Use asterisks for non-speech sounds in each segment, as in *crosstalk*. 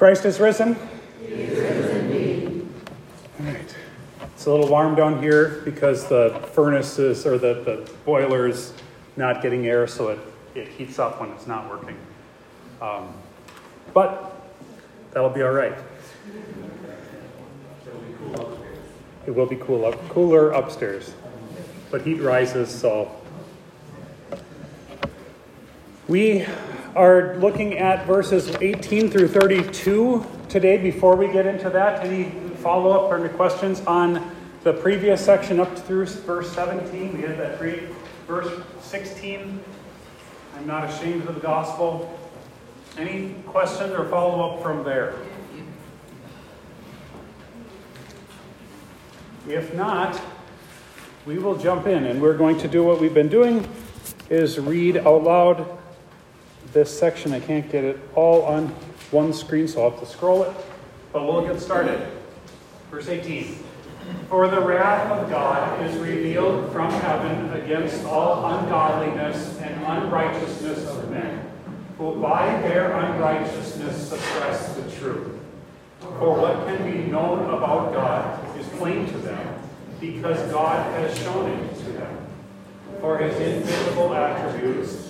Christ is risen. He is risen All right. It's a little warm down here because the furnace is, or the, the boiler's not getting air, so it, it heats up when it's not working. Um, but that'll be all right. It will be cool up, cooler upstairs, but heat rises, so we are looking at verses 18 through 32 today. Before we get into that, any follow up or any questions on the previous section up through verse 17? We had that great verse 16. I'm not ashamed of the gospel. Any questions or follow up from there? If not, we will jump in and we're going to do what we've been doing is read out loud this section. I can't get it all on one screen, so I'll have to scroll it. But we'll get started. Verse 18. For the wrath of God is revealed from heaven against all ungodliness and unrighteousness of men, who by their unrighteousness suppress the truth. For what can be known about God is plain to them, because God has shown it to them. For his invisible attributes,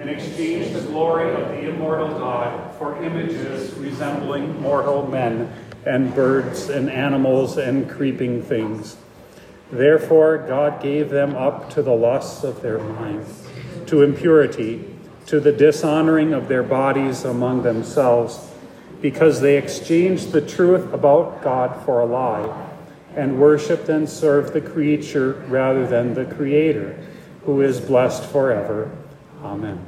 and exchanged the glory of the immortal God for images resembling mortal men and birds and animals and creeping things. Therefore, God gave them up to the lusts of their minds, to impurity, to the dishonoring of their bodies among themselves, because they exchanged the truth about God for a lie, and worshiped and served the creature rather than the Creator, who is blessed forever. Amen.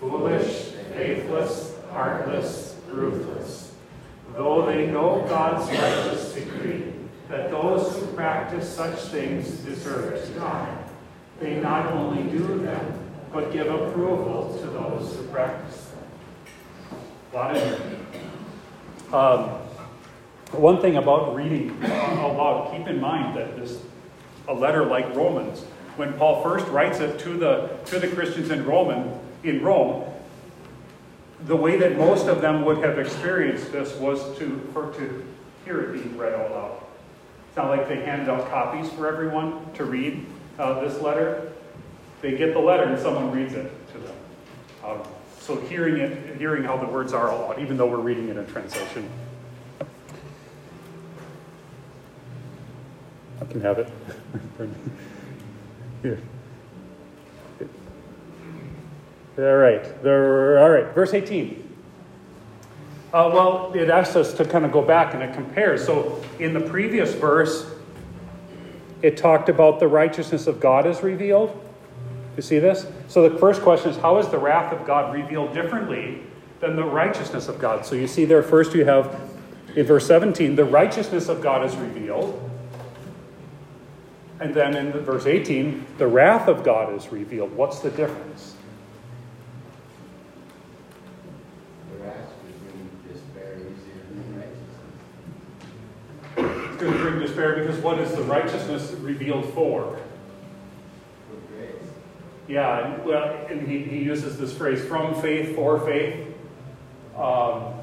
foolish, faithless, heartless, ruthless. Though they know God's righteous decree that those who practice such things deserve to die, they not only do them, but give approval to those who practice them. Um, one thing about reading aloud, keep in mind that this a letter like Romans, when Paul first writes it to the to the Christians in Roman in Rome, the way that most of them would have experienced this was to for to hear it being read out loud. It's not like they hand out copies for everyone to read uh, this letter. They get the letter and someone reads it to them. Um, so hearing it, hearing how the words are out even though we're reading it in translation. I can have it. *laughs* Here. All right. All right. Verse 18. Uh, well, it asks us to kind of go back and it compares. So in the previous verse, it talked about the righteousness of God is revealed. You see this? So the first question is how is the wrath of God revealed differently than the righteousness of God? So you see there, first you have in verse 17, the righteousness of God is revealed. And then in verse 18, the wrath of God is revealed. What's the difference? it's going to bring despair because what is the righteousness revealed for? Yeah, and, well, and he, he uses this phrase from faith for faith. Um,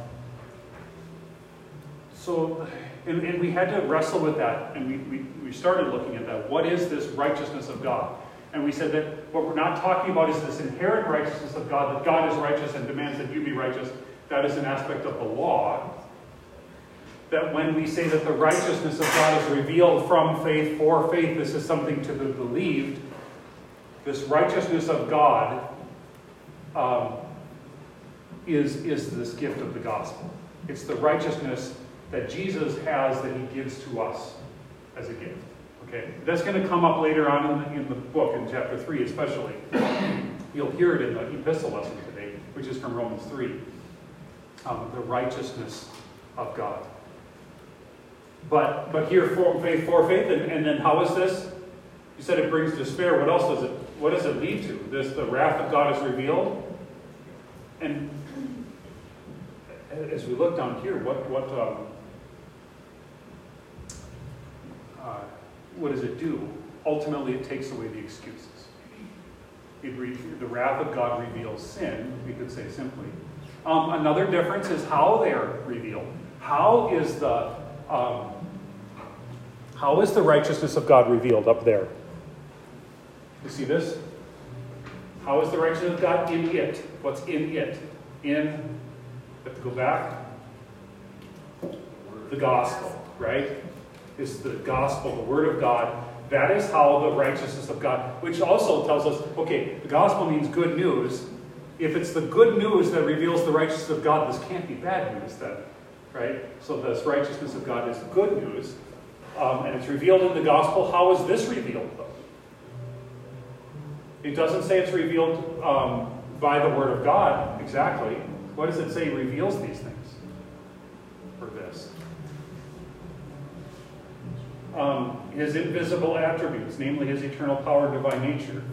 so, and, and we had to wrestle with that, and we, we, we started looking at that. What is this righteousness of God? And we said that what we're not talking about is this inherent righteousness of God, that God is righteous and demands that you be righteous. That is an aspect of the law. That when we say that the righteousness of God is revealed from faith for faith, this is something to be believed this righteousness of God um, is, is this gift of the gospel. It's the righteousness that Jesus has that he gives to us as a gift. Okay, that's going to come up later on in the, in the book, in chapter 3 especially. You'll hear it in the epistle lesson today, which is from Romans 3. Um, the righteousness of God. But, but here, for faith, for faith, and, and then how is this? You said it brings despair. What else does it what does it lead to? This the wrath of God is revealed. And as we look down here, what what um, uh, what does it do? Ultimately, it takes away the excuses. It re- the wrath of God reveals sin. We could say simply. Um, another difference is how they are revealed. How is the um, how is the righteousness of God revealed up there? You see this? How is the righteousness of God in it? What's in it? In, have to go back. The gospel, right? Is the gospel, the word of God. That is how the righteousness of God, which also tells us, okay, the gospel means good news. If it's the good news that reveals the righteousness of God, this can't be bad news then, right? So this righteousness of God is good news, um, and it's revealed in the gospel. How is this revealed, though? It doesn't say it's revealed um, by the Word of God exactly. What does it say reveals these things for this? Um, his invisible attributes, namely his eternal power, divine nature,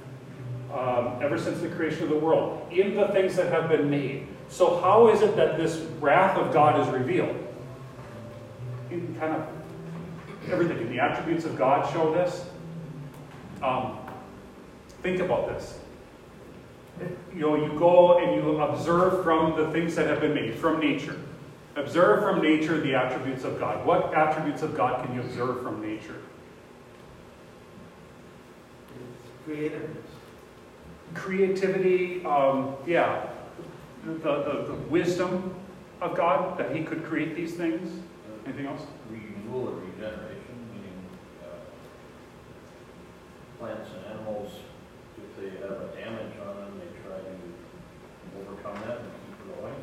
um, ever since the creation of the world, in the things that have been made. So, how is it that this wrath of God is revealed? In kind of everything. in The attributes of God show this. Um, Think about this. You know, you go and you observe from the things that have been made, from nature. Observe from nature the attributes of God. What attributes of God can you observe from nature? Creativity. Creativity, um, yeah. The, the, the wisdom of God, that He could create these things. Anything else? Renewal or regeneration, meaning uh, plants and animals if they have a damage on them, they try to overcome that and keep going.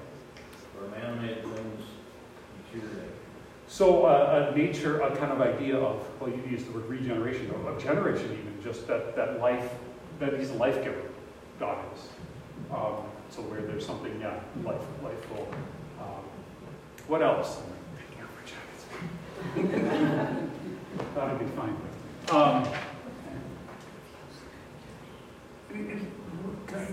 Or man-made things deteriorate. So uh, a nature, a kind of idea of, well, you use the word regeneration, of generation even, just that, that life, that he's a life giver, God is. Um, so where there's something, yeah, life, lifeful. Um, what else? *laughs* Thought I'd be fine. Um,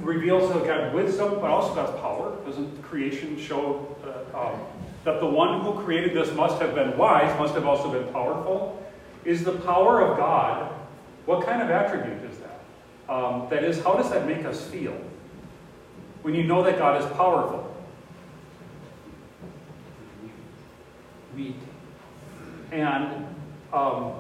reveals God's wisdom, but also God's power. Doesn't creation show uh, um, that the one who created this must have been wise, must have also been powerful? Is the power of God, what kind of attribute is that? Um, that is, how does that make us feel? When you know that God is powerful. And, um,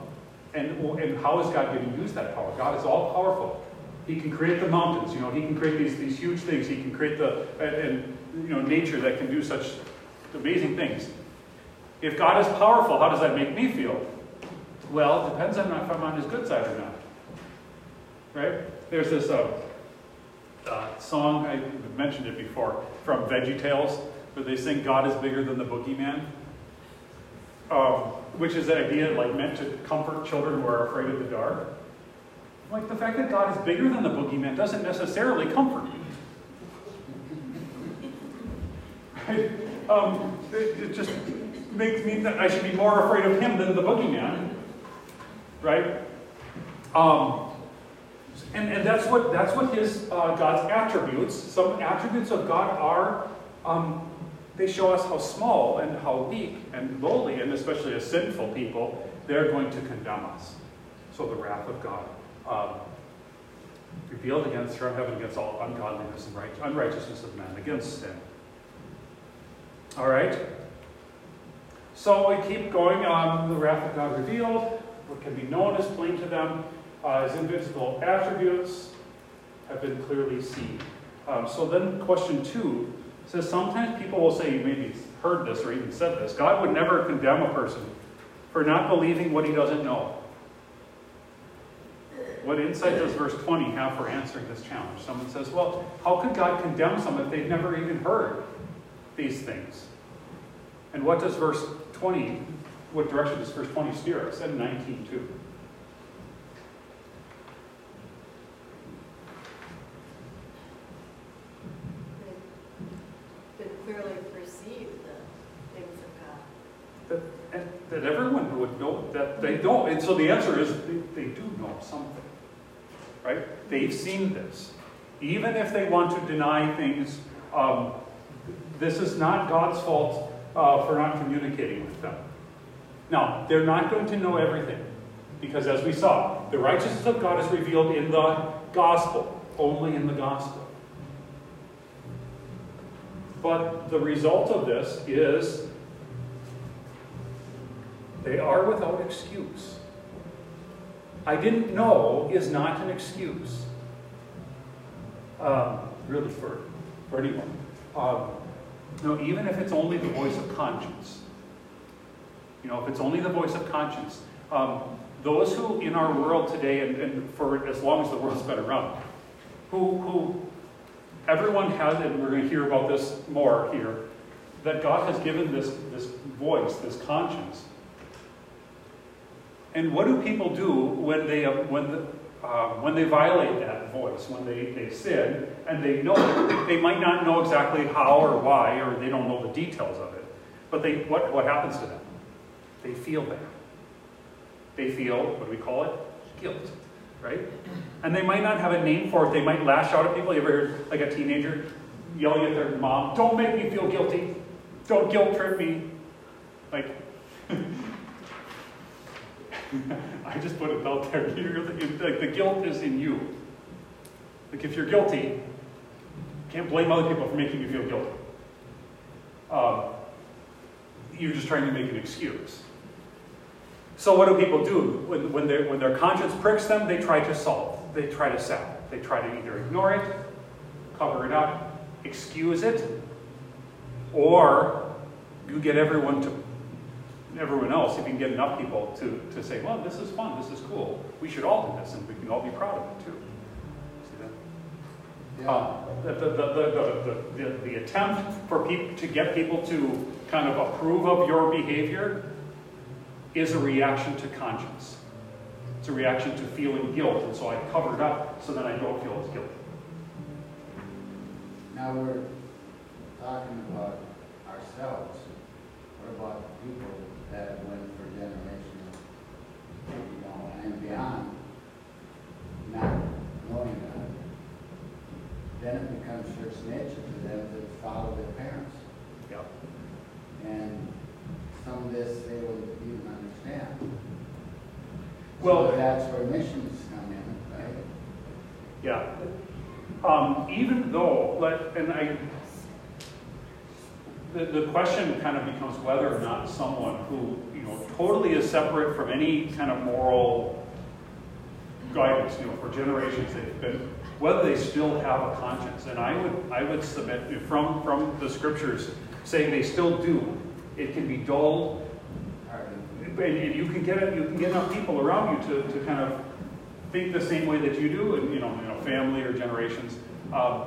and, and how is God going to use that power? God is all powerful. He can create the mountains, you know, he can create these, these huge things. He can create the, and, and, you know, nature that can do such amazing things. If God is powerful, how does that make me feel? Well, it depends on if I'm on his good side or not. Right? There's this uh, uh, song, I mentioned it before, from Veggie Tales, where they sing God is bigger than the boogeyman. Um, which is an idea like meant to comfort children who are afraid of the dark. Like the fact that God is bigger than the boogeyman doesn't necessarily comfort you. *laughs* Um, it, it, just makes me that I should be more afraid of him than the boogeyman. Right? Um, and, and that's what that's what his uh, God's attributes. Some attributes of God are um, they show us how small and how weak and lowly, and especially as sinful people, they're going to condemn us. So the wrath of God. Um, revealed against from heaven against all ungodliness and right, unrighteousness of men, against sin. All right? So we keep going on the wrath of God revealed, what can be known is plain to them, uh, his invisible attributes have been clearly seen. Um, so then question two says sometimes people will say, you maybe heard this or even said this, God would never condemn a person for not believing what he doesn't know. What insight does verse 20 have for answering this challenge? Someone says, well, how could God condemn someone if they've never even heard these things? And what does verse 20, what direction does verse 20 steer us? And 19 too. Clearly perceive the things of God. That, that everyone would know that they don't. And so the answer is they, they do know something. Right? They've seen this. Even if they want to deny things, um, this is not God's fault uh, for not communicating with them. Now, they're not going to know everything. Because as we saw, the righteousness of God is revealed in the gospel, only in the gospel. But the result of this is they are without excuse. I didn't know is not an excuse. Um, really, for, for anyone. Um, no, even if it's only the voice of conscience. You know, if it's only the voice of conscience. Um, those who in our world today, and, and, for as long as the world's been around, who, who everyone has, and we're going to hear about this more here, that God has given this, this voice, this conscience. And what do people do when they, when the, uh, when they violate that voice, when they, they sin, and they know they might not know exactly how or why, or they don't know the details of it. But they, what, what happens to them? They feel bad. They feel, what do we call it? Guilt, right? And they might not have a name for it. They might lash out at people. You ever heard like a teenager yelling at their mom, don't make me feel guilty. Don't guilt trip me. Like, *laughs* I just put it out there. Like, the guilt is in you. Like if you're guilty, can't blame other people for making you feel guilty. Um, you're just trying to make an excuse. So what do people do? When, when, when their conscience pricks them, they try to solve. They try to settle. They try to either ignore it, cover it up, excuse it, or you get everyone to everyone else, if you can get enough people to, to say, well, this is fun, this is cool, we should all do this, and we can all be proud of it too. See that? Yeah. Um, the, the, the, the, the, the attempt for people to get people to kind of approve of your behavior is a reaction to conscience. It's a reaction to feeling guilt, and so I cover it up so that I don't feel as guilty. Now we're talking about ourselves. What about the people that went for generations, you know, and beyond, not knowing that? Then it becomes church nature for them to follow their parents. Yep. And some of this they will even understand. Well, so that's where missions come in, right? Yeah. Um, even though, like, and I, the, the question kind of becomes whether or not someone who, you know, totally is separate from any kind of moral guidance, you know, for generations they've been, whether they still have a conscience. And I would, I would submit from, from the scriptures saying they still do. It can be dull, and you can get it, you can get enough people around you to, to kind of think the same way that you do, and you know, you know, family or generations. Um,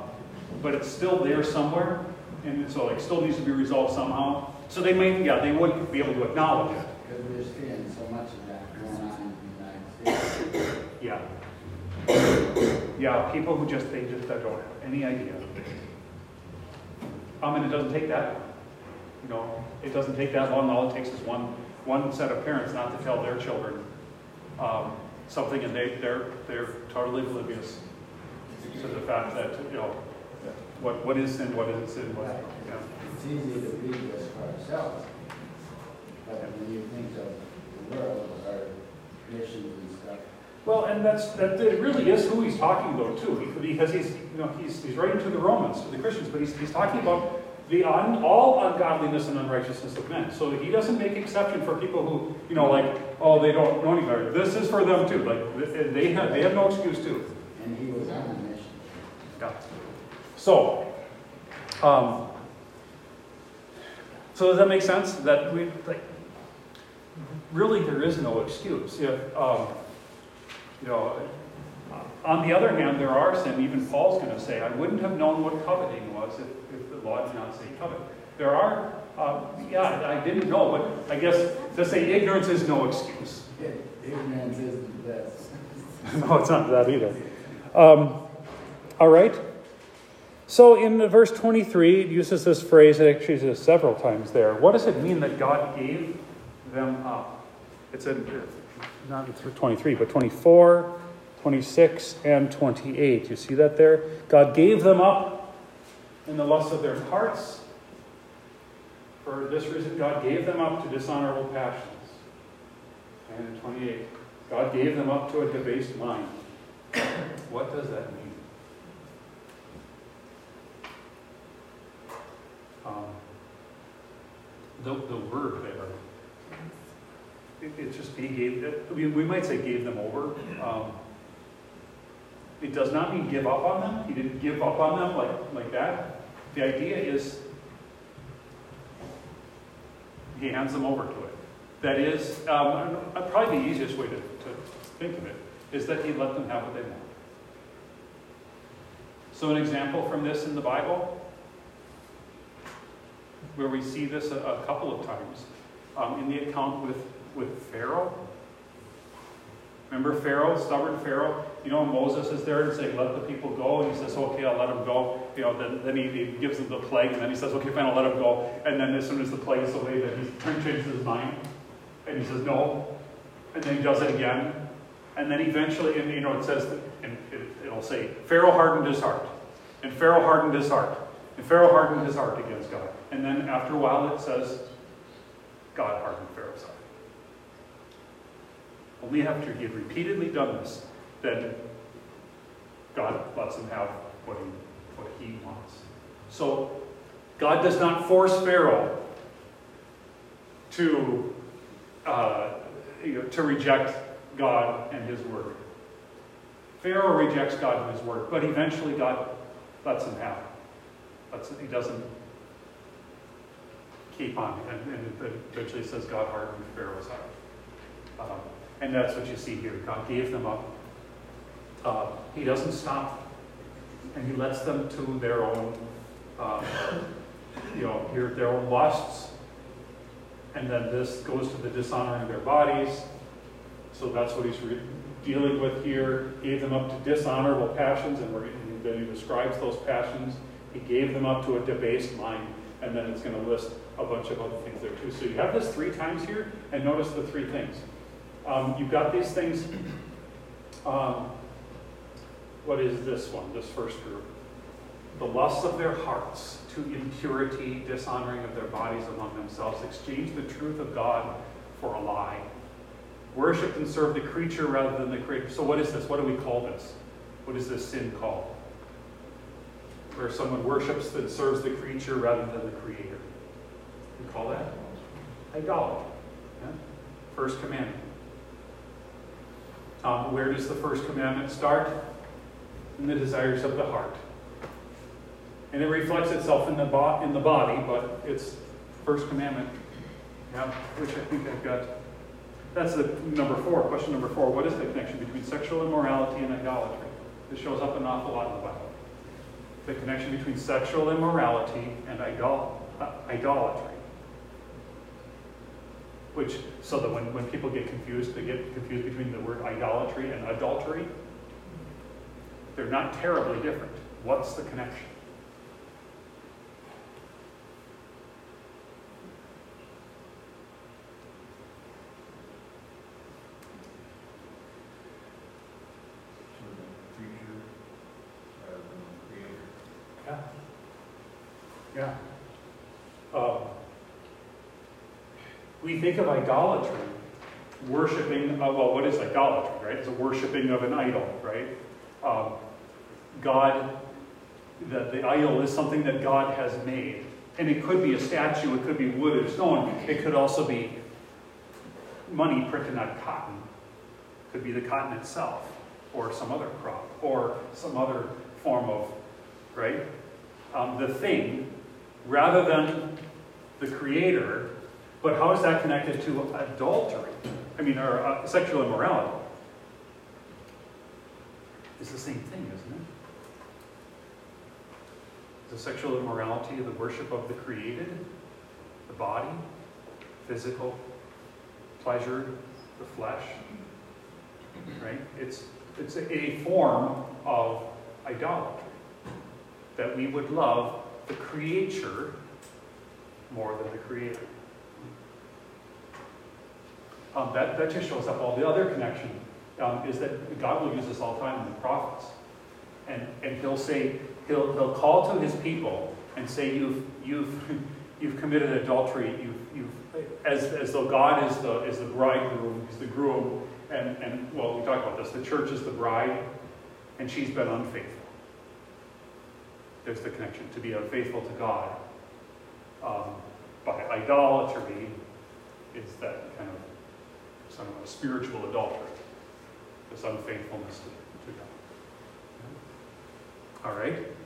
but it's still there somewhere, and so like still needs to be resolved somehow. So they may, yeah, they would be able to acknowledge it. Because we're seeing so much of that going on in the United States. Yeah. Yeah, people who just they just don't have any idea. Um, and it doesn't take that. You know, it doesn't take that long. All it takes is one one set of parents not to tell their children um, something, and they they're they're totally oblivious to the fact that you know what what is sin, what isn't sin. What, yeah. It's easy to be this for ourselves. But when you think of the world, our traditions and stuff, Well, and that's, that it really is who he's talking about too, because he's, you know, he's, he's writing to the Romans, to the Christians, but he's, he's talking about the un, all ungodliness and unrighteousness of men. So he doesn't make exception for people who, you know, like, oh, they don't know any better. This is for them too. Like, they have, they have no excuse too. and he was on a mission. Yeah. So, um, so does that make sense? That we, like, really there is no excuse. If, um, you know, on the other hand, there are some, even Paul's going to say, I wouldn't have known what coveting was if, if the law did not say covet. There are, uh, yeah, I didn't know, but I guess to say ignorance is no excuse. Ignorance is the best. *laughs* no, it's not that either. Um, all right. So in verse 23, it uses this phrase, it actually uses several times there. What does it mean that God gave them up? It's in, not in 23, but 24, 26, and 28. You see that there? God gave them up in the lust of their hearts. For this reason, God gave them up to dishonorable passions. And in 28, God gave them up to a debased mind. What does that mean? Um, the, the word there, it, it's just, he gave, it, we, we might say gave them over. Um, it does not mean give up on them. He didn't give up on them like, like that. The idea is he hands them over to it. That is, um, probably the easiest way to, to think of it is that he let them have what they want. So, an example from this in the Bible, where we see this a, a couple of times, um, in the account with, with Pharaoh. Remember Pharaoh, stubborn Pharaoh? You know, Moses is there and saying, let the people go. And he says, okay, I'll let them go. You know, then, then he, he gives them the plague, and then he says, okay, fine, I'll let them go. And then as soon as the plague is away, then he changes his mind. And he says, no. And then he does it again. And then eventually, and you know, it says, and it, it'll say, Pharaoh hardened his heart. And Pharaoh hardened his heart. And Pharaoh hardened his heart against God. And then after a while, it says, God hardened Pharaoh's heart. Only after he had repeatedly done this, then God lets him have what he, what he wants. So, God does not force Pharaoh to, uh, you know, to reject God and his word. Pharaoh rejects God and his word, but eventually God lets him have it. He doesn't keep on. And, and eventually says God hardened Pharaoh's heart. Um, and that's what you see here. God gave them up. Uh, he doesn't stop. And he lets them to their own, uh, you know, their, own lusts. And then this goes to the dishonoring of their bodies. So that's what he's dealing with here. Gave them up to dishonorable passions, and, and then he describes those passions. He gave them up to a debased mind. And then it's going to list a bunch of other things there too. So you have this three times here, and notice the three things. Um, you've got these things. Um, what is this one, this first group? The lust of their hearts to impurity, dishonoring of their bodies among themselves, exchange the truth of God for a lie. Worship and serve the creature rather than the creator. So, what is this? What do we call this? What is this sin called? Where someone worships and serves the creature rather than the creator. We call that idolatry. Yeah? First commandment. Um, where does the first commandment start? In the desires of the heart. And it reflects itself in the, bo- in the body, but it's first commandment, yeah, which I think I've got. That's the number four. Question number four. What is the connection between sexual immorality and idolatry? This shows up an awful lot in the Bible. The connection between sexual immorality and idol- uh, idolatry. Which, so that when, when people get confused, they get confused between the word idolatry and adultery. They're not terribly different. What's the connection? To the creature rather than the creator. Yeah. Yeah. Um, we think of idolatry, worshiping, uh, well, what is idolatry, right? It's a worshiping of an idol, right? Um, God, the, the idol is something that God has made. And it could be a statue, it could be wood or stone, it could also be money printed on cotton. It could be the cotton itself, or some other crop, or some other form of, right? Um, the thing, rather than the creator, but how is that connected to adultery? I mean, or uh, sexual immorality? It's the same thing, isn't it? The sexual immorality, the worship of the created, the body, physical pleasure, the flesh, right? It's, it's a form of idolatry that we would love the creature more than the creator. Um, that, that just shows up. All the other connection um, is that God will use this all the time in the prophets. And, and he'll say, he'll, he'll call to his people and say, you've, you've, *laughs* you've committed adultery, you've, you've, as, as though God is the, is the bridegroom, he's the groom, and, and, well, we talked about this, the church is the bride, and she's been unfaithful. There's the connection, to be unfaithful to God. Um, by idolatry is that kind of, some of spiritual adultery, this unfaithfulness to, to God. All right.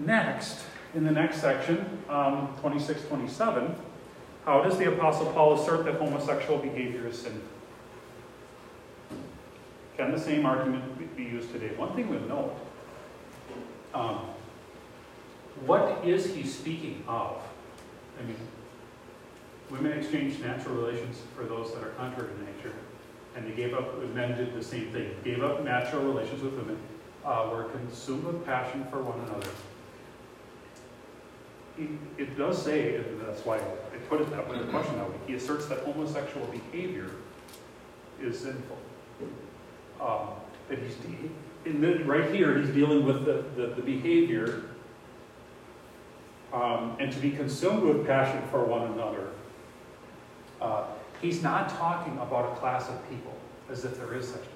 Next, in the next section, um, 26, 27, how does the Apostle Paul assert that homosexual behavior is sinful? Can the same argument be used today? One thing we'll note um, what is he speaking of? I mean, women exchanged natural relations for those that are contrary to nature, and they gave up, men did the same thing, gave up natural relations with women, uh, were consumed with passion for one another. It does say, and that's why I put it that way, the question that way, he asserts that homosexual behavior is sinful. Um, that he's, in the, right here, he's dealing with the, the, the behavior um, and to be consumed with passion for one another. Uh, he's not talking about a class of people as if there is such a thing.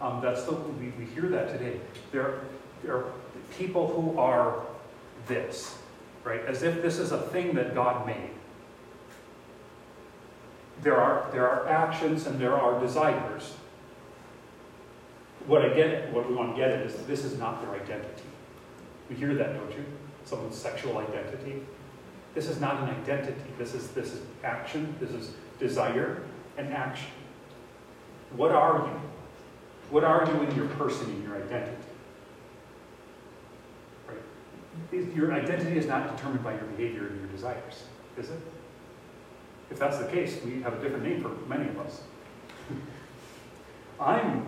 Um, that's the, we, we hear that today. There, there are people who are this, right? As if this is a thing that God made. There are, there are actions and there are desires. What I get, what we want to get at is that this is not their identity. We hear that, don't you? Someone's sexual identity. This is not an identity. This is this is action. This is desire and action. What are you? What are you in your person, in your identity? Right? Your identity is not determined by your behavior and your desires, is it? If that's the case, we have a different name for many of us. *laughs* I'm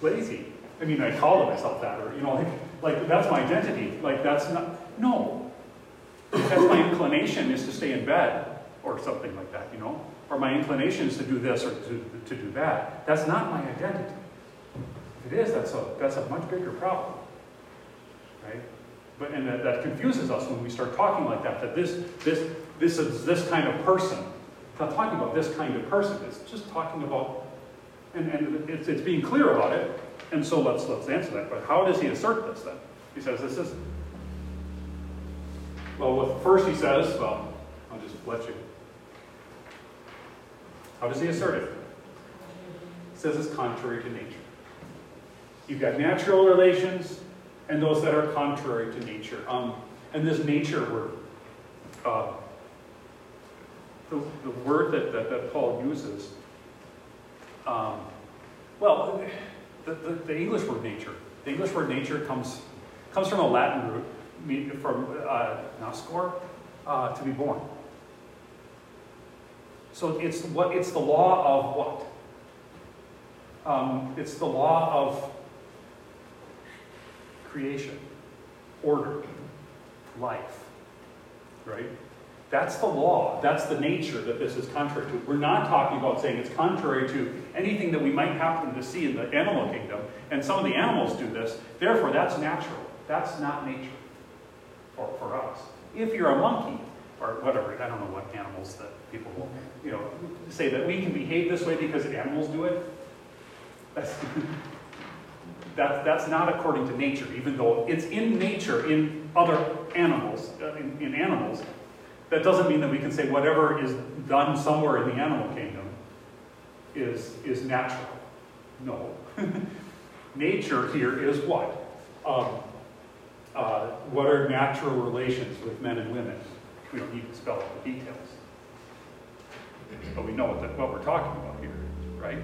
lazy. I mean, I call myself that, or, you know, like, like that's my identity. Like, that's not, no. Because my inclination is to stay in bed, or something like that, you know? Or my inclination is to do this or to, to do that. That's not my identity. If it is, that's a, that's a much bigger problem. Right? But, and that, that confuses us when we start talking like that, that this, this, this is this kind of person. It's not talking about this kind of person. It's just talking about, and, and it's, it's being clear about it. And so let's, let's answer that. But how does he assert this then? He says this is, well, first he says, well, I'll just let you. How does he assert it? He says it's contrary to nature. You've got natural relations and those that are contrary to nature. Um, and this nature word, uh, the, the word that, that, that Paul uses, um, well, the, the, the, English word nature, the English word nature comes, comes from a Latin root, from uh, nascor, uh, to be born. So it's what it's the law of what? Um, it's the law of creation, order, life, right? That's the law. That's the nature that this is contrary to. We're not talking about saying it's contrary to anything that we might happen to see in the animal kingdom, and some of the animals do this. Therefore, that's natural. That's not nature for, for us. If you're a monkey, or whatever, I don't know what animals that people will, you know, say that we can behave this way because animals do it. *laughs* That's, that, that's not according to nature, even though it's in nature in other animals, uh, in, in animals. That doesn't mean that we can say whatever is done somewhere in the animal kingdom is, is natural. No. *laughs* nature here is what? Um, uh, what are natural relations with men and women? We don't need to spell out the details. But we know what, the, what we're talking about here, right?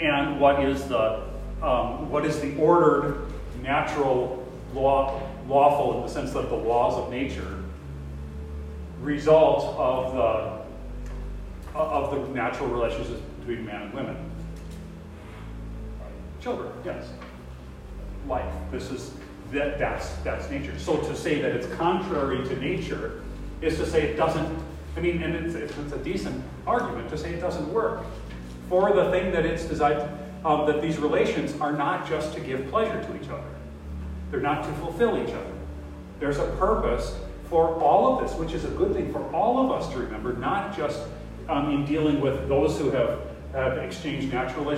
And what is the um, what is the ordered, natural, law, lawful in the sense that the laws of nature result of the of the natural relationships between man and women. Children, yes. Life. This is that that's that's nature. So to say that it's contrary to nature is to say it doesn't. I mean, and it's, it's a decent argument to say it doesn't work for the thing that it's designed. Um, that these relations are not just to give pleasure to each other. They're not to fulfill each other. There's a purpose for all of this, which is a good thing for all of us to remember, not just um, in dealing with those who have, have exchanged natural.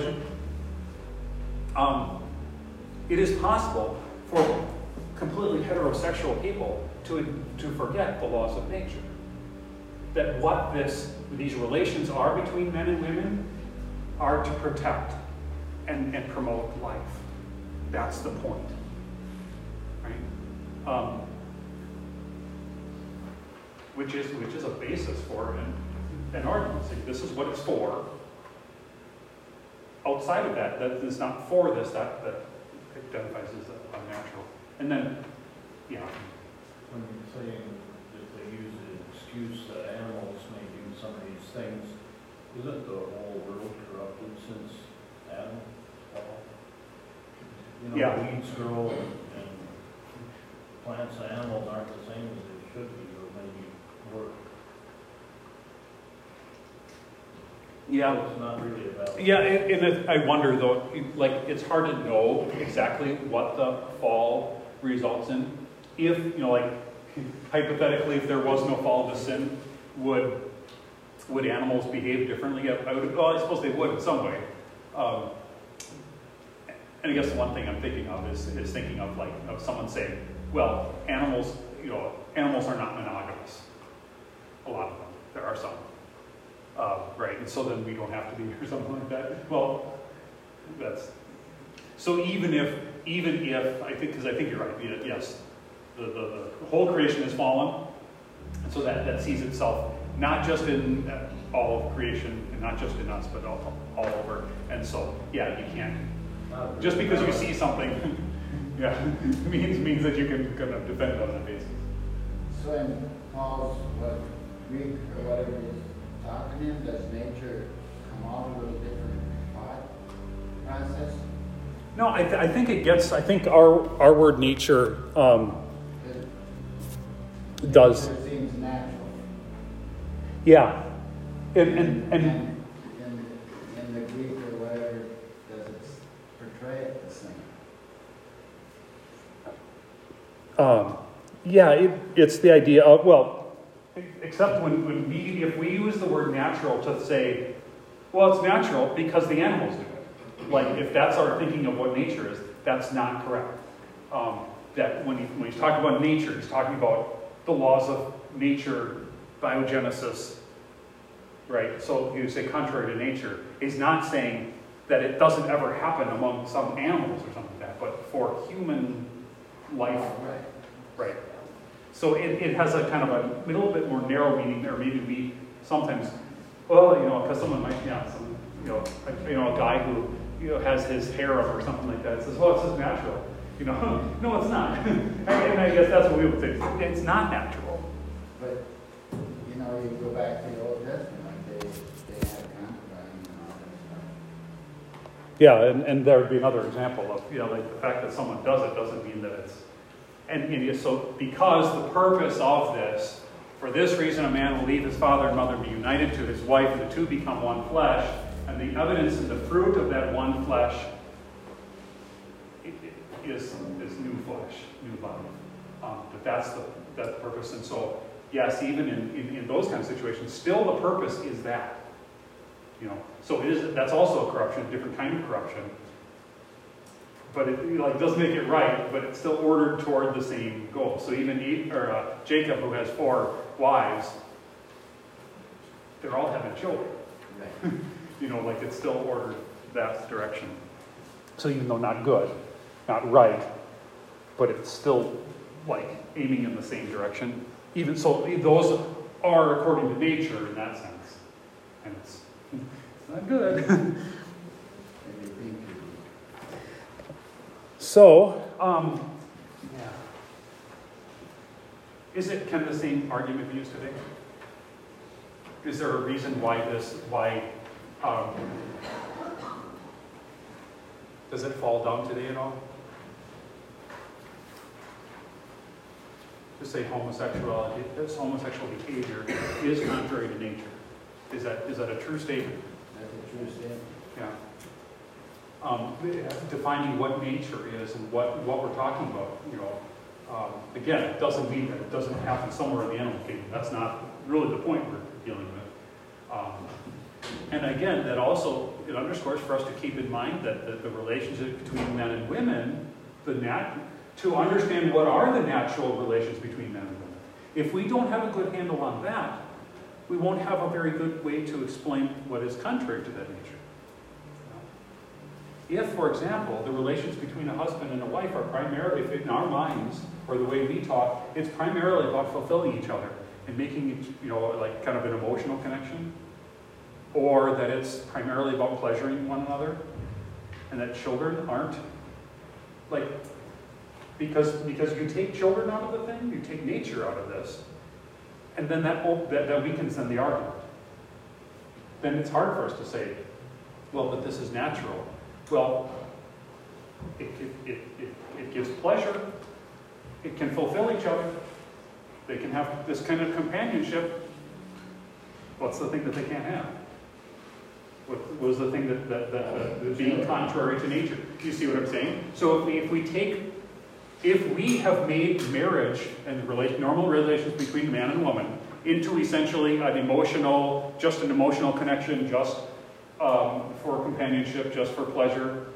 Um, it is possible for completely heterosexual people to, to forget the laws of nature. That what this, these relations are between men and women are to protect and, and promote life. That's the point. Right? Um, which is which is a basis for an, an this is what it's for. Outside of that, that is not for this, that, that identifies as unnatural. And then, yeah. When you're saying that they use the excuse that animals may do some of these things, isn't the whole world corrupted since Adam? You know, Yeah. weeds grow and plants and animals aren't the same as they should be, or maybe were. Yeah. So It's not really about. Yeah, and, and it, I wonder though, like, it's hard to know exactly what the fall results in. If, you know, like, hypothetically, if there was no fall into sin, would, would animals behave differently? I I would, well, I suppose they would in some way. Um, and I guess the one thing I'm thinking of is, is thinking of like, of someone saying, well, animals, you know, animals are not monogamous. A lot of them, there are some. Uh, right, and so then we don't have to be *laughs* or something like that. Well, that's so even if even if I think because I think you're right. Yes, the, the, the whole creation has fallen, and so that that sees itself not just in uh, all of creation and not just in us, but all, all over. And so yeah, you can't just because you see something. *laughs* Yeah, *laughs* means means that you can kind of defend on that basis. So in Paul's, what, Greek or whatever he's talking in, does nature come out of a different thought process? No, I, th- I think it gets. I think our our word nature um, does. It seems natural. Yeah, and and, and In, in the Greek or whatever, does it portray it the same? Um, yeah, it, it's the idea of, well, except when, when we, if we use the word natural to say, well, it's natural because the animals do it. Like, if that's our thinking of what nature is, that's not correct. Um, that when, he, when he's talking about nature, he's talking about the laws of nature, biogenesis, right? So you say contrary to nature. He's not saying that it doesn't ever happen among some animals or something like that, but for human life, Right. Right. So it, it has a kind of a little bit more narrow meaning, or maybe we sometimes, well, you know, because someone might, yeah, some, you know, like, you know, a guy who, you know, has his hair up or something like that, says, well, it's just natural. You know, *laughs* no, it's not. and, *laughs* and I guess that's what we would say. It's not natural. But, you know, you go back to the Old Testament, they, they had concubines and all that stuff. Yeah, and, and there would be another example of, you know, like the fact that someone does it doesn't mean that it's, and, so because the purpose of this, for this reason a man will leave his father and mother and be united to his wife, and the two become one flesh, and the evidence and the fruit of that one flesh is, is new flesh, new body. Um, but that's the, that's the purpose, and so yes, even in, in, in those kind of situations, still the purpose is that. You know, so it is, that's also a corruption, a different kind of corruption. But it like doesn't make it right, but it's still ordered toward the same goal. So even E- or, uh, Jacob, who has four wives, they're all having children. Right. *laughs* You know, like it's still ordered that direction. So even though not good, not right, but it's still like aiming in the same direction. Even so, those are according to nature in that sense. And it's, it's not good. *laughs* Maybe think you- So, um, yeah. Is it, can the same argument be used today? Is there a reason why this, why, um, does it fall down today at all? To say homosexuality, this homosexual behavior is contrary to nature. Is that, is that a true statement? That's a true statement. Um, defining what nature is and what, what we're talking about, you know. Um, again, it doesn't mean that it doesn't happen somewhere in the animal kingdom. That's not really the point we're dealing with. Um, and again, that also, it underscores for us to keep in mind that the, the relationship between men and women, the nat, to understand what are the natural relations between men and women. If we don't have a good handle on that, we won't have a very good way to explain what is contrary to that nature. If, for example, the relations between a husband and a wife are primarily, in our minds, or the way we talk, it's primarily about fulfilling each other and making it, you know, like kind of an emotional connection, or that it's primarily about pleasuring one another, and that children aren't, like, because, because you take children out of the thing, you take nature out of this, and then that, oh, that, that weakens then the argument. Then it's hard for us to say, well, but this is natural. Well, it, it, it, it, gives pleasure. It can fulfill each other. They can have this kind of companionship. What's the thing that they can't have? What was the thing that, that, that, being contrary to nature? You see what I'm saying? So if we, if we take, if we have made marriage and relate, normal relations between man and woman into essentially an emotional, just an emotional connection, just um, for companionship, just for pleasure,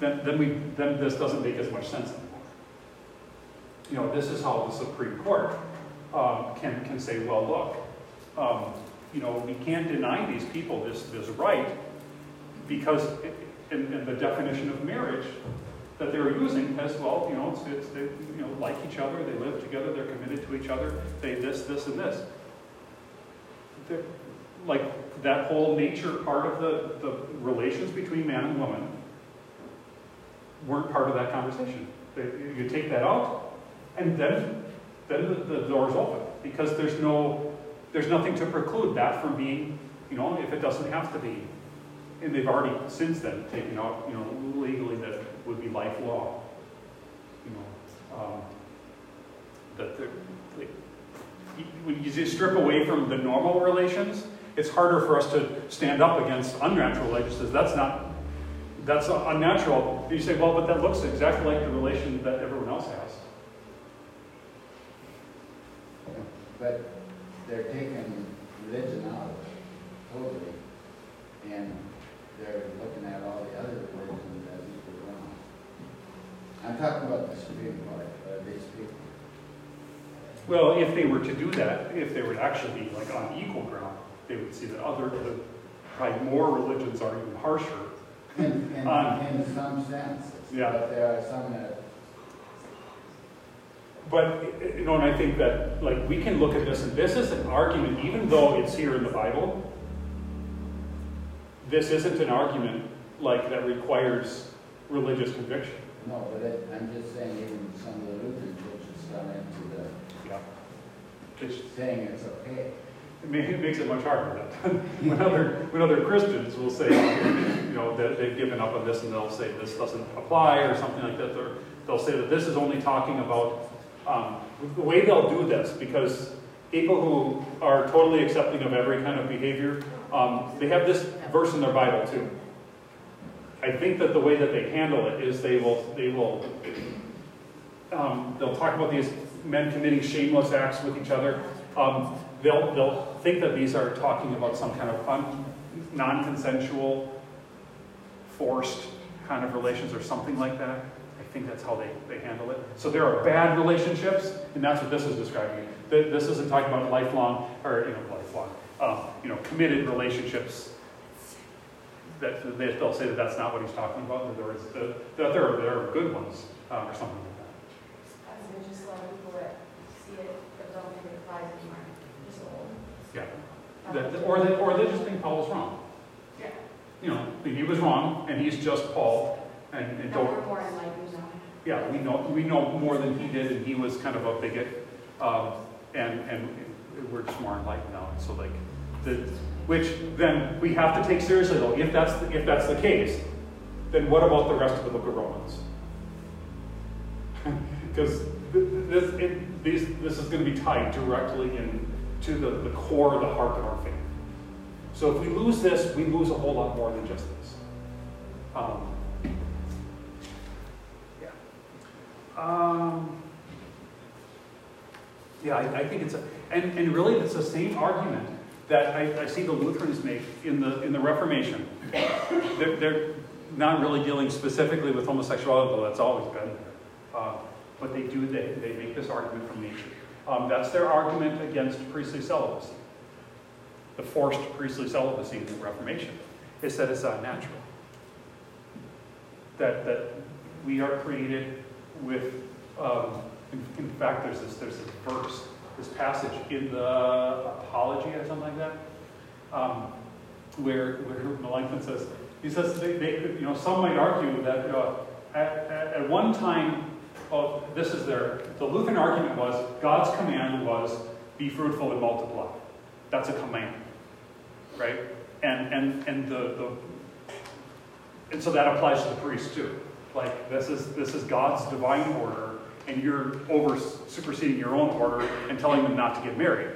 then, then, we, then this doesn't make as much sense anymore. You know, this is how the Supreme Court um, can, can say, well, look, um, you know, we can't deny these people this, this right because in, in the definition of marriage that they were using as well, you know, it's, it's, they you know, like each other, they live together, they're committed to each other, they this, this, and this. They're, like that whole nature part of the, the relations between man and woman weren't part of that conversation. You take that out, and then then the, the door's open because there's no there's nothing to preclude that from being, you know, if it doesn't have to be. And they've already since then taken out, you know, legally that would be lifelong. You know, um, that they, when you strip away from the normal relations, it's harder for us to stand up against unnatural relationships. That's not, that's unnatural. You say, well, but that looks exactly like the relation that everyone else has. But they're taking religion out of it totally, and they're looking at all the other religions as equal ground. I'm talking about the Supreme Court. Well, if they were to do that, if they were to actually be like on equal ground, they would see that other, the, probably more religions are even harsher. In, in, Um, in some sense, Yeah. but there are some that, But, you know, and I think that, like, we can look at this, and this is an argument, even though it's here in the Bible, this isn't an argument, like, that requires religious conviction. no, but it, I'm just saying even some of the Lutheran churches got into. It's, saying it's okay. it ma- it makes it much harder. *laughs* When other, when other Christians will say, you know, that they've given up on this, and they'll say this doesn't apply, or something like that, they'll say that this is only talking about, um, the way they'll do this, because people who are totally accepting of every kind of behavior, um, they have this verse in their Bible too. I think that the way that they handle it is they will, they will um, they'll talk about these men committing shameless acts with each other. Um, they'll, they'll think that these are talking about some kind of non-consensual, forced kind of relations or something like that. I think that's how they, they handle it. So there are bad relationships, and that's what this is describing. This isn't talking about lifelong, or, you know, lifelong, um, you know, committed relationships. That, they- they'll say that that's not what he's talking about, in other words, that there are, there are good ones, um, or something like that. I mean, just a lot of people that see it, but don't think it applies anymore, just old. Yeah. That, or they, or they just think Paul was wrong. Yeah. You know, he was wrong, and he's just Paul, and, and No, don't, we're more enlightened now. yeah, we know, we know more than he did, and he was kind of a bigot, um, and, and we're just more enlightened now, so like, the, which then we have to take seriously though, if that's, the- if that's the case, then what about the rest of the book of Romans? *laughs* Because this, it, these, this is going to be tied directly in to the, the core, the heart of our faith. So if we lose this, we lose a whole lot more than just this. Um, yeah. Um, yeah, I, I think it's a, and, and really it's the same argument that I, I see the Lutherans make in the, in the Reformation. They're, they're not really dealing specifically with homosexuality, though that's always been there. Uh, but they do, they, they make this argument from nature. Um, that's their argument against priestly celibacy. The forced priestly celibacy in the Reformation is that it's unnatural. That, that we are created with, um, in, in fact, there's this, there's this verse, this passage in the Apology or something like that, um, where, where Melanchthon says, he says they, they you know, some might argue that uh, at, at, at one time, oh, this is their, the Lutheran argument was God's command was be fruitful and multiply. That's a command, right? And and and the, the and so that applies to the priest too. Like this is this is God's divine order, and you're over superseding your own order and telling them not to get married.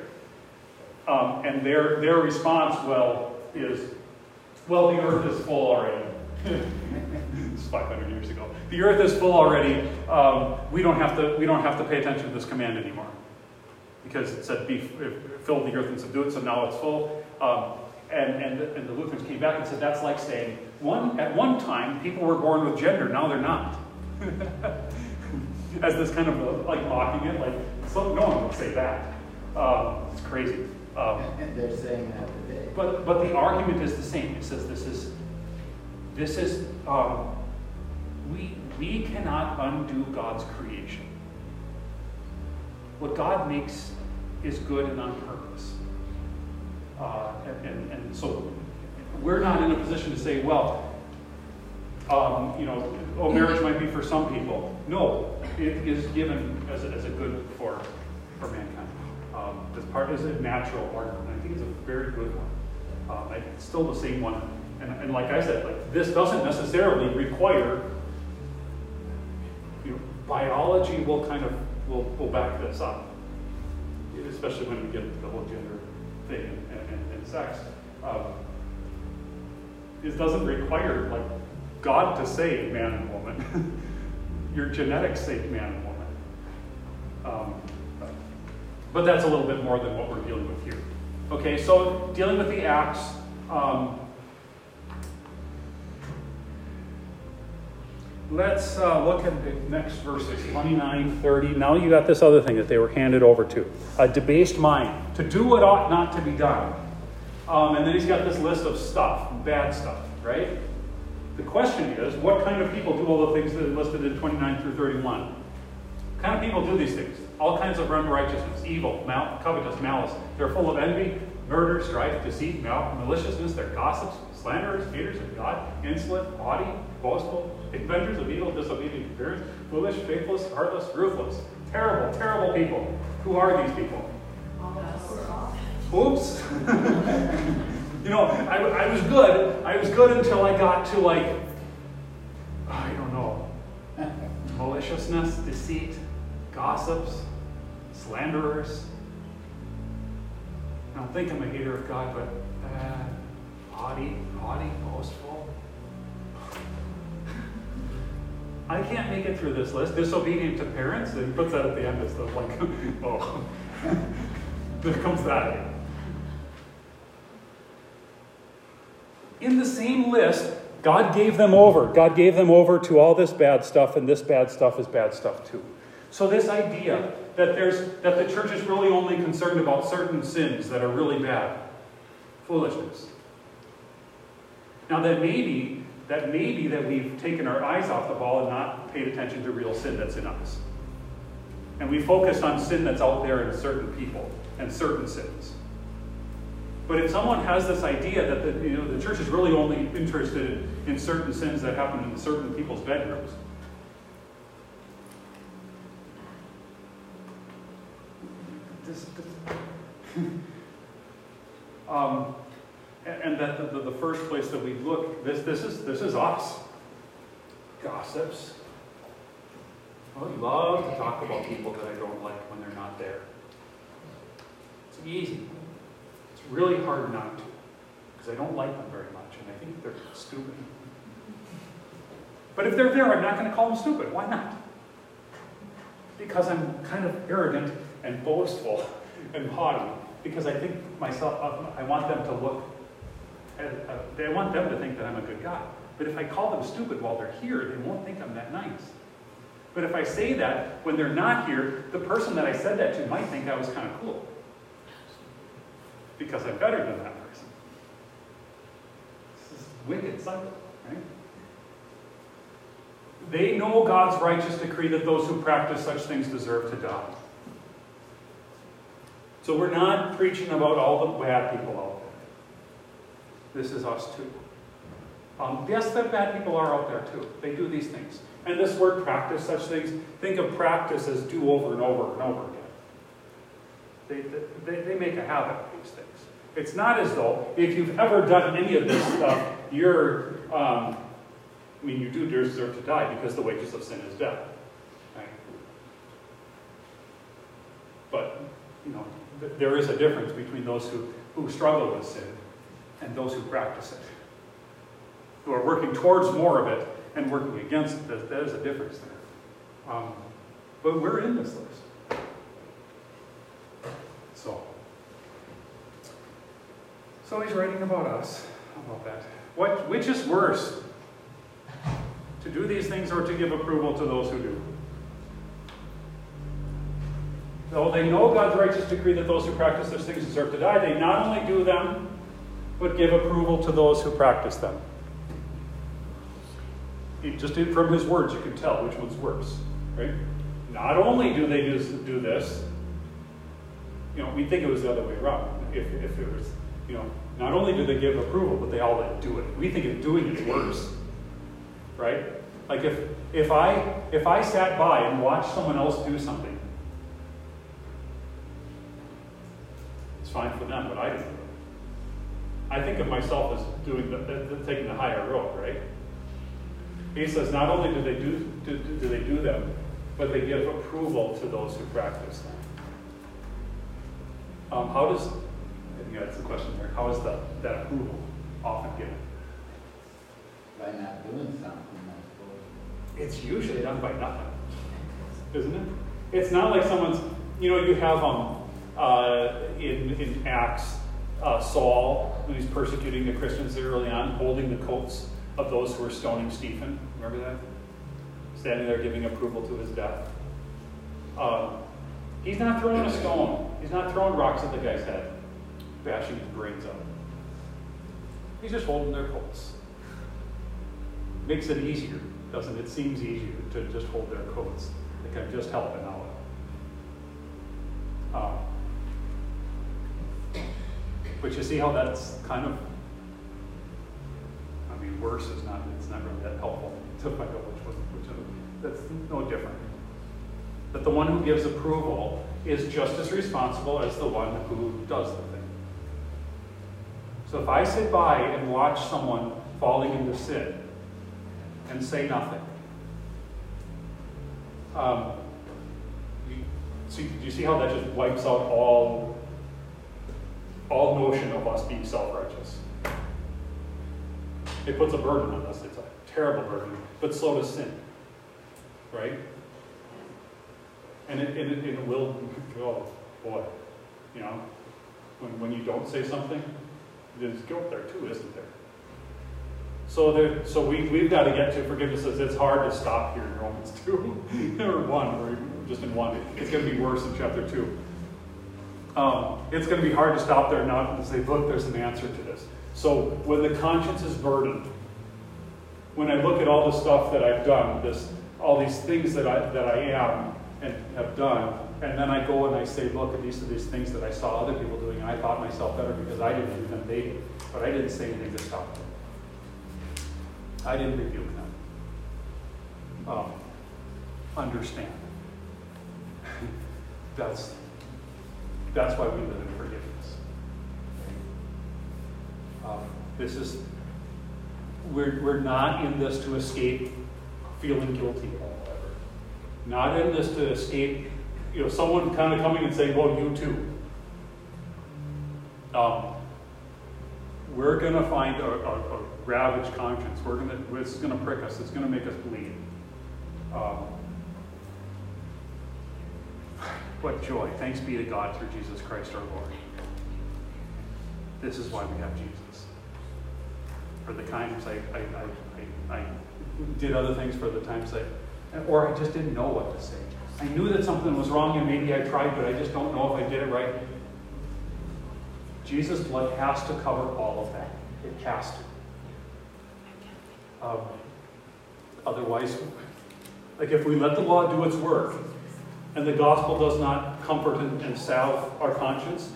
Um, and their their response, well, is, well, the earth is full already. *laughs* it's 500 years ago. The earth is full already. Um, we don't have to we don't have to pay attention to this command anymore because it said be fill the earth and subdue it. So now it's full. Um, and, and, and the Lutherans came back and said that's like saying one at one time people were born with gender, now they're not. *laughs* As this kind of uh, like mocking it, like so no one would say that. Um, it's crazy. Um, *laughs* They're saying that today. but but the argument is the same. It says this is this is um, we we cannot undo God's creation. What God makes is good and on purpose. Uh, and, and, and so we're not in a position to say, well, um, you know, oh, marriage might be for some people. No, it is given as a, as a good for, for mankind. Um, this part is a natural argument. I think it's a very good one. Um, it's still the same one. And, and like I said, like this doesn't necessarily require, biology will kind of, will, will back this up. Especially when we get the whole gender thing and, and, and sex. Um, it doesn't require like God to say man and woman. *laughs* Your genetics say man and woman. Um, but, but that's a little bit more than what we're dealing with here. Okay, so dealing with the acts. Um, let's uh, look at the next verses 29, 30. Now you got this other thing that they were handed over to a debased mind, to do what ought not to be done. Um, and then he's got this list of stuff, bad stuff, right? The question is, what kind of people do all the things that are listed in 29 through 31? What kind of people do these things? All kinds of unrighteousness, evil, mal- covetous, malice. They're full of envy, murder, strife, deceit, mal- maliciousness. They're gossips, slanderers, haters of God, insolent, haughty, boastful, inventors of evil, disobedient parents, foolish, faithless, heartless, ruthless. Terrible, terrible people. Who are these people? Oops. *laughs* you know, I, I was good. I was good until I got to like, I don't know, maliciousness, deceit, gossips, slanderers. I don't think I'm a hater of God, but uh, haughty, haughty, boastful. I can't make it through this list. Disobedient to parents, and he puts that at the end as the like, *laughs* oh, *laughs* there comes that. In the same list, God gave them over. God gave them over to all this bad stuff, and this bad stuff is bad stuff too. So this idea that there's that the church is really only concerned about certain sins that are really bad, foolishness. Now that maybe that maybe that we've taken our eyes off the ball and not paid attention to real sin that's in us. And we focus on sin that's out there in certain people and certain sins. But if someone has this idea that the, you know, the church is really only interested in, in certain sins that happen in certain people's bedrooms, *laughs* um, and, that the, the, the, first place that we look, this, this, is, this is us. Gossips. I love to talk about people that I don't like when they're not there. It's easy. It's really hard not to, because I don't like them very much, and I think they're stupid. But if they're there, I'm not going to call them stupid. Why not? Because I'm kind of arrogant and boastful *laughs* and haughty, because I think myself, I want them to look, uh, I want them to think that I'm a good guy. But if I call them stupid while they're here, they won't think I'm that nice. But if I say that when they're not here, the person that I said that to might think I was kind of cool. Because I'm better than that person. This is wicked cycle, right? They know God's righteous decree that those who practice such things deserve to die. So we're not preaching about all the bad people out there. This is us too. Um, yes, the bad people are out there too. They do these things. And this word practice such things, think of practice as do over and over and over again. They, they, they make a habit of these things. It's not as though if you've ever done any of this stuff, you're, um, I mean, you do deserve to die because the wages of sin is death. But, you know, th there is a difference between those who, who struggle with sin and those who practice it, who are working towards more of it and working against it, there's a difference there. Um, but we're in this list. So, so he's writing about us. About that? What, which is worse? To do these things or to give approval to those who do? Though they know God's righteous decree that those who practice those things deserve to die, they not only do them, but give approval to those who practice them just from his words, you can tell which one's worse, right? Not only do they do this, you know, we think it was the other way around. If, if it was, you know, not only do they give approval, but they all do it. We think of doing it worse, right? Like if if I if I sat by and watched someone else do something, it's fine for them, but I didn't. I think of myself as doing the, the taking the higher road, right? He says not only do they do, do, do they do them, but they give approval to those who practice them. Um, how does, I think that's the question there, how is the, that approval often given? By not doing something, I suppose. It's usually done by nothing, isn't it? It's not like someone's, you know, you have um, uh, in, in Acts, uh, Saul, who's persecuting the Christians early on, holding the coats of those who were stoning Stephen. Remember that? Standing there giving approval to his death. Um, he's not throwing a stone. He's not throwing rocks at the guy's head, bashing his brains out. He's just holding their coats. Makes it easier, doesn't it? It seems easier to just hold their coats. Like I'm just helping out. Um, but you see how that's kind of I mean, worse is not, it's not really that helpful *laughs* to find out which one, which one, that's no different. That the one who gives approval is just as responsible as the one who does the thing. So if I sit by and watch someone falling into sin and say nothing, um, you, you see how that just wipes out all, all notion of us being self-righteous? It puts a burden on us. It's a terrible burden, but so does sin. right? And it, and it, it will, oh, boy, you know, when, when you don't say something, there's guilt there too, isn't there? So there, so we, we've got to get to forgiveness it's hard to stop here in Romans 2 *laughs* or 1, or just in 1. It's going to be worse in chapter 2. Um, it's going to be hard to stop there now and say, look, there's an answer to this. So when the conscience is burdened, when I look at all the stuff that I've done, this, all these things that I, that I am and have done, and then I go and I say, look these are these things that I saw other people doing, and I thought myself better because I didn't do them, they did. But I didn't say anything to stop them. I didn't rebuke them. Um, understand. *laughs* that's, that's why we live in forgiveness. Um, this is, we're, we're not in this to escape feeling guilty ever. Not in this to escape, you know, someone kind of coming and saying, well, you too. Um, we're going to find a, a, a, ravaged conscience. We're going to, it's going to prick us. It's going to make us bleed. Um, what joy. Thanks be to God through Jesus Christ our Lord. This is why we have Jesus. For the times I, I, I, I, did other things for the times I, or I just didn't know what to say. I knew that something was wrong and maybe I tried, but I just don't know if I did it right. Jesus' blood has to cover all of that. It has to. Um, otherwise, like if we let the law do its work and the gospel does not comfort and, and salve our conscience,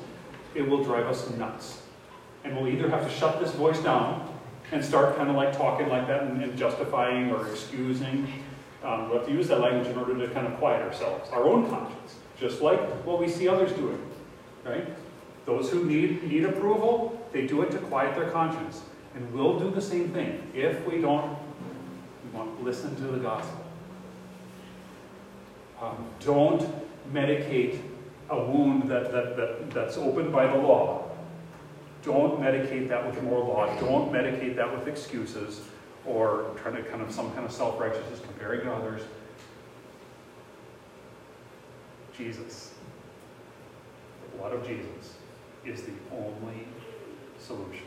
it will drive us nuts. And we'll either have to shut this voice down and start kind of like talking like that and, and justifying or excusing. Um, we'll have to use that language in order to kind of quiet ourselves, our own conscience, just like what we see others doing, right? Those who need, need approval, they do it to quiet their conscience. And we'll do the same thing if we don't we listen to the gospel. Um, don't medicate a wound that, that, that, that's opened by the law. Don't medicate that with more law. Don't medicate that with excuses or trying to kind of some kind of self-righteousness comparing to others. Jesus, the blood of Jesus, is the only solution.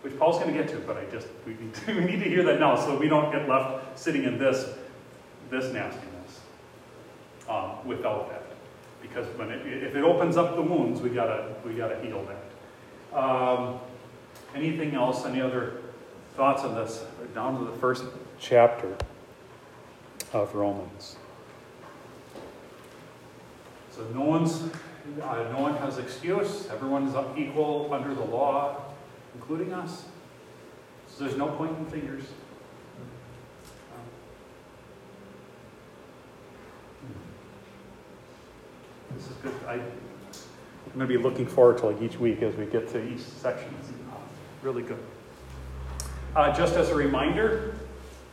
Which Paul's going to get to, but I just we need *laughs* to, we need to hear that now so we don't get left sitting in this this nastiness um, without that. Because when it, if it opens up the wounds, we gotta we gotta heal that. Um, anything else? Any other thoughts on this? We're down to the first chapter of Romans. So no one's uh, no one has excuse. Everyone is equal under the law, including us. So there's no pointing fingers. This is good. I, am going to be looking forward to like each week as we get to each section. Really good. Uh, just as a reminder,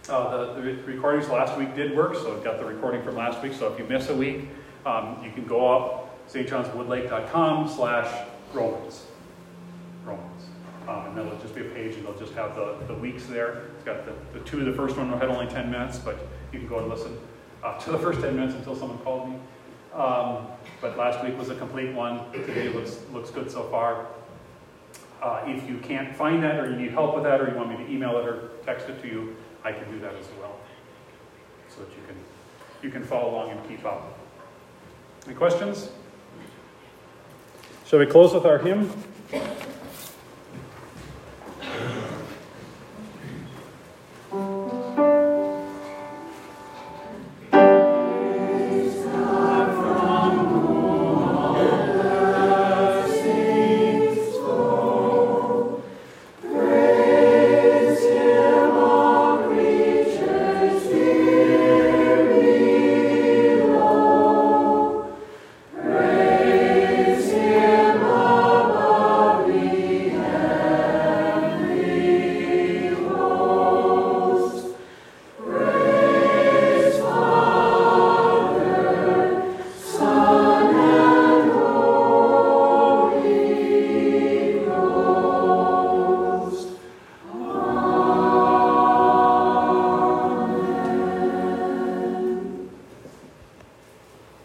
uh, the, the, recordings last week did work, so I've got the recording from last week. So if you miss a week, um, you can go up stjohnswoodlake.com slash Romans. Romans. Um, and there'll just be a page and they'll just have the, the weeks there. It's got the, the two, the first one had only 10 minutes, but you can go and listen uh, to the first 10 minutes until someone called me. Um, but last week was a complete one. Today looks, looks good so far. Uh, if you can't find that or you need help with that or you want me to email it or text it to you, I can do that as well. So that you can, you can follow along and keep up. Any questions? Shall we close with our hymn?